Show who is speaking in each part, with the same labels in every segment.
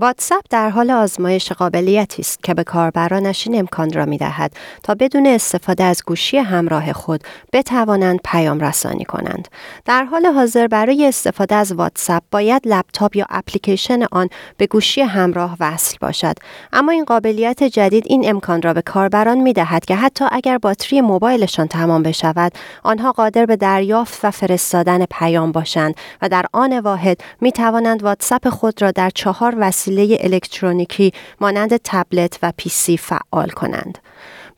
Speaker 1: واتساپ در حال آزمایش قابلیتی است که به کاربرانش این امکان را می دهد تا بدون استفاده از گوشی همراه خود بتوانند پیام رسانی کنند. در حال حاضر برای استفاده از واتساپ باید لپتاپ یا اپلیکیشن آن به گوشی همراه وصل باشد. اما این قابلیت جدید این امکان را به کاربران می دهد که حتی اگر باتری موبایلشان تمام بشود، آنها قادر به دریافت و فرستادن پیام باشند و در آن واحد می توانند واتساپ خود را در چهار وسیله وسیله الکترونیکی مانند تبلت و پیسی فعال کنند.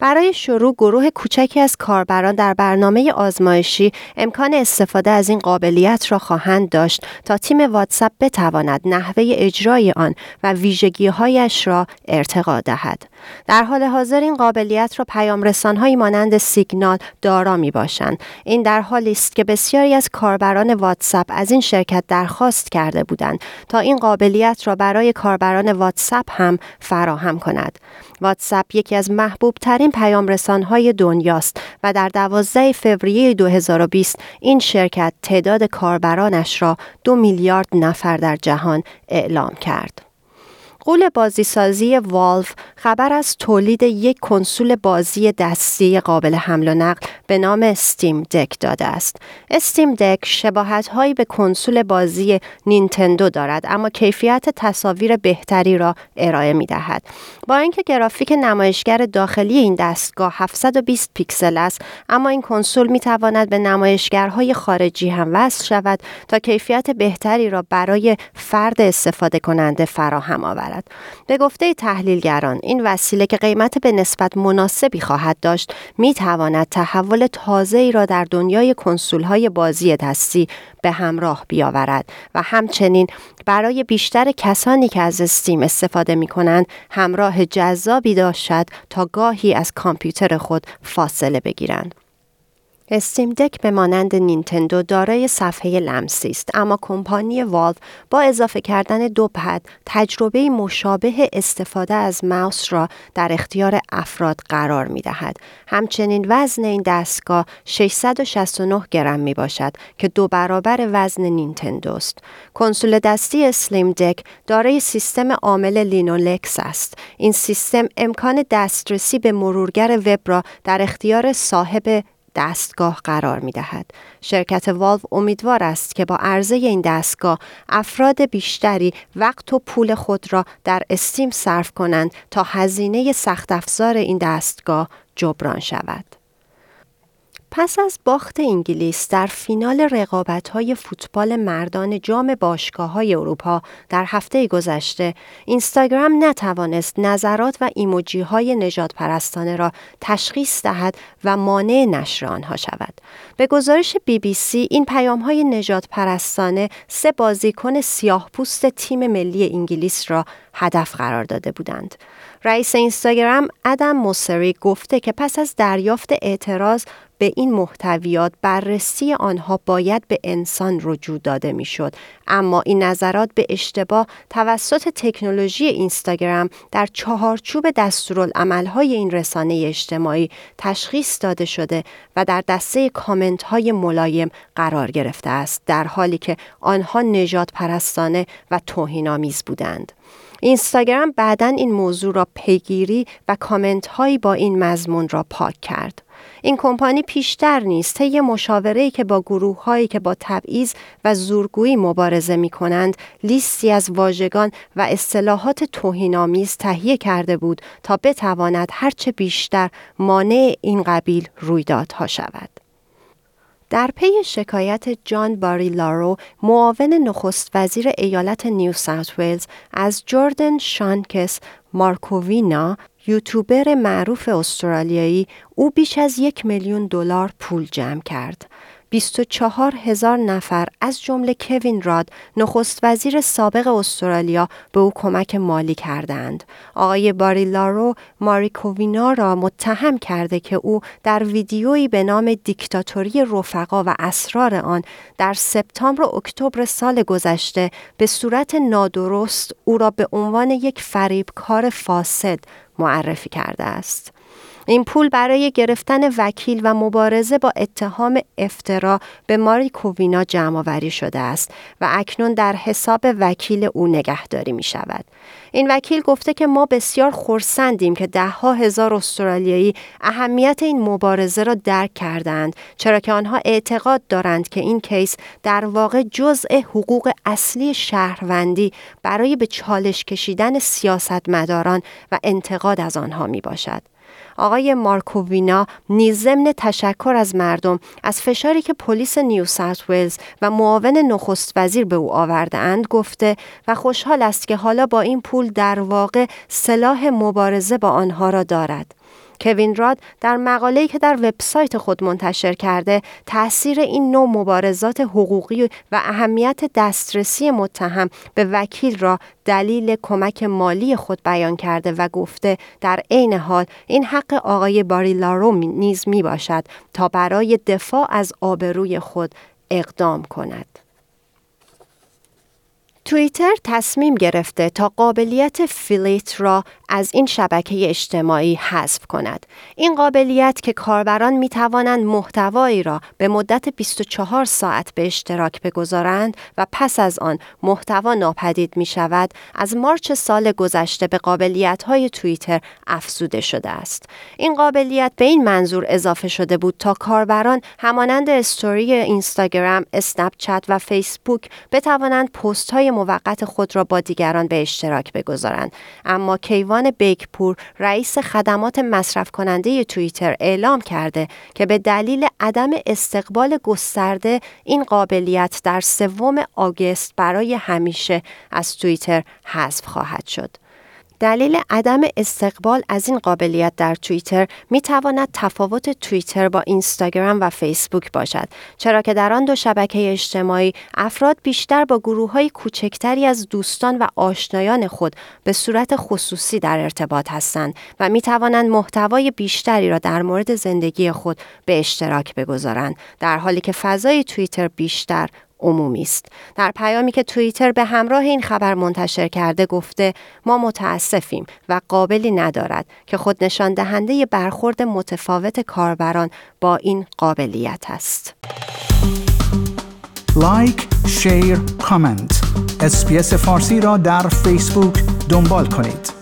Speaker 1: برای شروع گروه کوچکی از کاربران در برنامه آزمایشی امکان استفاده از این قابلیت را خواهند داشت تا تیم واتساپ بتواند نحوه اجرای آن و ویژگیهایش را ارتقا دهد. در حال حاضر این قابلیت را پیام رسانهایی مانند سیگنال دارا می باشند. این در حالی است که بسیاری از کاربران واتساپ از این شرکت درخواست کرده بودند تا این قابلیت را برای کاربران واتساپ هم فراهم کند. واتساپ یکی از محبوب ترین پیام رسانهای دنیاست و در 12 فوریه 2020 این شرکت تعداد کاربرانش را دو میلیارد نفر در جهان اعلام کرد. قول بازیسازی والو خبر از تولید یک کنسول بازی دستی قابل حمل و نقل به نام استیم دک داده است. استیم دک شباهت هایی به کنسول بازی نینتندو دارد اما کیفیت تصاویر بهتری را ارائه می دهد. با اینکه گرافیک نمایشگر داخلی این دستگاه 720 پیکسل است اما این کنسول می تواند به نمایشگرهای خارجی هم وصل شود تا کیفیت بهتری را برای فرد استفاده کننده فراهم آورد. به گفته تحلیلگران این وسیله که قیمت به نسبت مناسبی خواهد داشت می تواند تحول تازه ای را در دنیای کنسول های بازی دستی به همراه بیاورد و همچنین برای بیشتر کسانی که از استیم استفاده می کنند همراه جذابی داشت تا گاهی از کامپیوتر خود فاصله بگیرند. Steam Deck به مانند نینتندو دارای صفحه لمسی است اما کمپانی والو با اضافه کردن دو پد تجربه مشابه استفاده از ماوس را در اختیار افراد قرار می دهد. همچنین وزن این دستگاه 669 گرم می باشد که دو برابر وزن نینتندو است. کنسول دستی Steam Deck دارای سیستم عامل لینوکس است. این سیستم امکان دسترسی به مرورگر وب را در اختیار صاحب دستگاه قرار می دهد. شرکت والو امیدوار است که با عرضه این دستگاه افراد بیشتری وقت و پول خود را در استیم صرف کنند تا هزینه سخت افزار این دستگاه جبران شود. پس از باخت انگلیس در فینال های فوتبال مردان جام های اروپا در هفته گذشته، اینستاگرام نتوانست نظرات و ایموجی های نجات پرستانه را تشخیص دهد و مانع نشر آنها شود. به گزارش بی بی سی این پیام های نجات پرستانه سه بازیکن سیاه پوست تیم ملی انگلیس را هدف قرار داده بودند. رئیس اینستاگرام ادم موسری گفته که پس از دریافت اعتراض به این محتویات بررسی آنها باید به انسان رجوع داده می‌شد اما این نظرات به اشتباه توسط تکنولوژی اینستاگرام در چهارچوب دستورالعملهای این رسانه اجتماعی تشخیص داده شده و در دسته کامنت های ملایم قرار گرفته است در حالی که آنها نجات پرستانه و توهینآمیز بودند اینستاگرام بعدا این موضوع را پیگیری و کامنت هایی با این مضمون را پاک کرد. این کمپانی پیشتر نیست طی مشاوره‌ای که با گروه هایی که با تبعیض و زورگویی مبارزه می کنند لیستی از واژگان و اصطلاحات توهینآمیز تهیه کرده بود تا بتواند هرچه بیشتر مانع این قبیل رویدادها شود. در پی شکایت جان باریلارو معاون نخست وزیر ایالت نیو ساوت ویلز از جوردن شانکس مارکووینا یوتیوبر معروف استرالیایی او بیش از یک میلیون دلار پول جمع کرد. 24 هزار نفر از جمله کوین راد نخست وزیر سابق استرالیا به او کمک مالی کردند. آقای باریلارو ماریکووینا را متهم کرده که او در ویدیویی به نام دیکتاتوری رفقا و اسرار آن در سپتامبر و اکتبر سال گذشته به صورت نادرست او را به عنوان یک فریبکار فاسد معرفی کرده است. این پول برای گرفتن وکیل و مبارزه با اتهام افترا به ماری کووینا جمع آوری شده است و اکنون در حساب وکیل او نگهداری می شود. این وکیل گفته که ما بسیار خورسندیم که دهها هزار استرالیایی اهمیت این مبارزه را درک کردند چرا که آنها اعتقاد دارند که این کیس در واقع جزء حقوق اصلی شهروندی برای به چالش کشیدن سیاستمداران و انتقاد از آنها می باشد. آقای مارکووینا نیز ضمن تشکر از مردم از فشاری که پلیس نیو ساوت ولز و معاون نخست وزیر به او آورده اند گفته و خوشحال است که حالا با این پول در واقع سلاح مبارزه با آنها را دارد. کوین راد در مقاله‌ای که در وبسایت خود منتشر کرده تاثیر این نوع مبارزات حقوقی و اهمیت دسترسی متهم به وکیل را دلیل کمک مالی خود بیان کرده و گفته در عین حال این حق آقای باریلارو نیز می باشد تا برای دفاع از آبروی خود اقدام کند. توییتر تصمیم گرفته تا قابلیت فیلیت را از این شبکه اجتماعی حذف کند. این قابلیت که کاربران می توانند محتوایی را به مدت 24 ساعت به اشتراک بگذارند و پس از آن محتوا ناپدید می شود، از مارچ سال گذشته به قابلیت های توییتر افزوده شده است. این قابلیت به این منظور اضافه شده بود تا کاربران همانند استوری اینستاگرام، اسنپ چت و فیسبوک بتوانند پست های موقت خود را با دیگران به اشتراک بگذارند اما کیوان بیکپور رئیس خدمات مصرف کننده توییتر اعلام کرده که به دلیل عدم استقبال گسترده این قابلیت در سوم آگست برای همیشه از توییتر حذف خواهد شد. دلیل عدم استقبال از این قابلیت در توییتر می تواند تفاوت توییتر با اینستاگرام و فیسبوک باشد چرا که در آن دو شبکه اجتماعی افراد بیشتر با گروه های کوچکتری از دوستان و آشنایان خود به صورت خصوصی در ارتباط هستند و می توانند محتوای بیشتری را در مورد زندگی خود به اشتراک بگذارند در حالی که فضای توییتر بیشتر عمومی است. در پیامی که توییتر به همراه این خبر منتشر کرده گفته ما متاسفیم و قابلی ندارد که خود نشان دهنده برخورد متفاوت کاربران با این قابلیت است.
Speaker 2: like، share، comment. اسپیس فارسی را در فیسبوک دنبال کنید.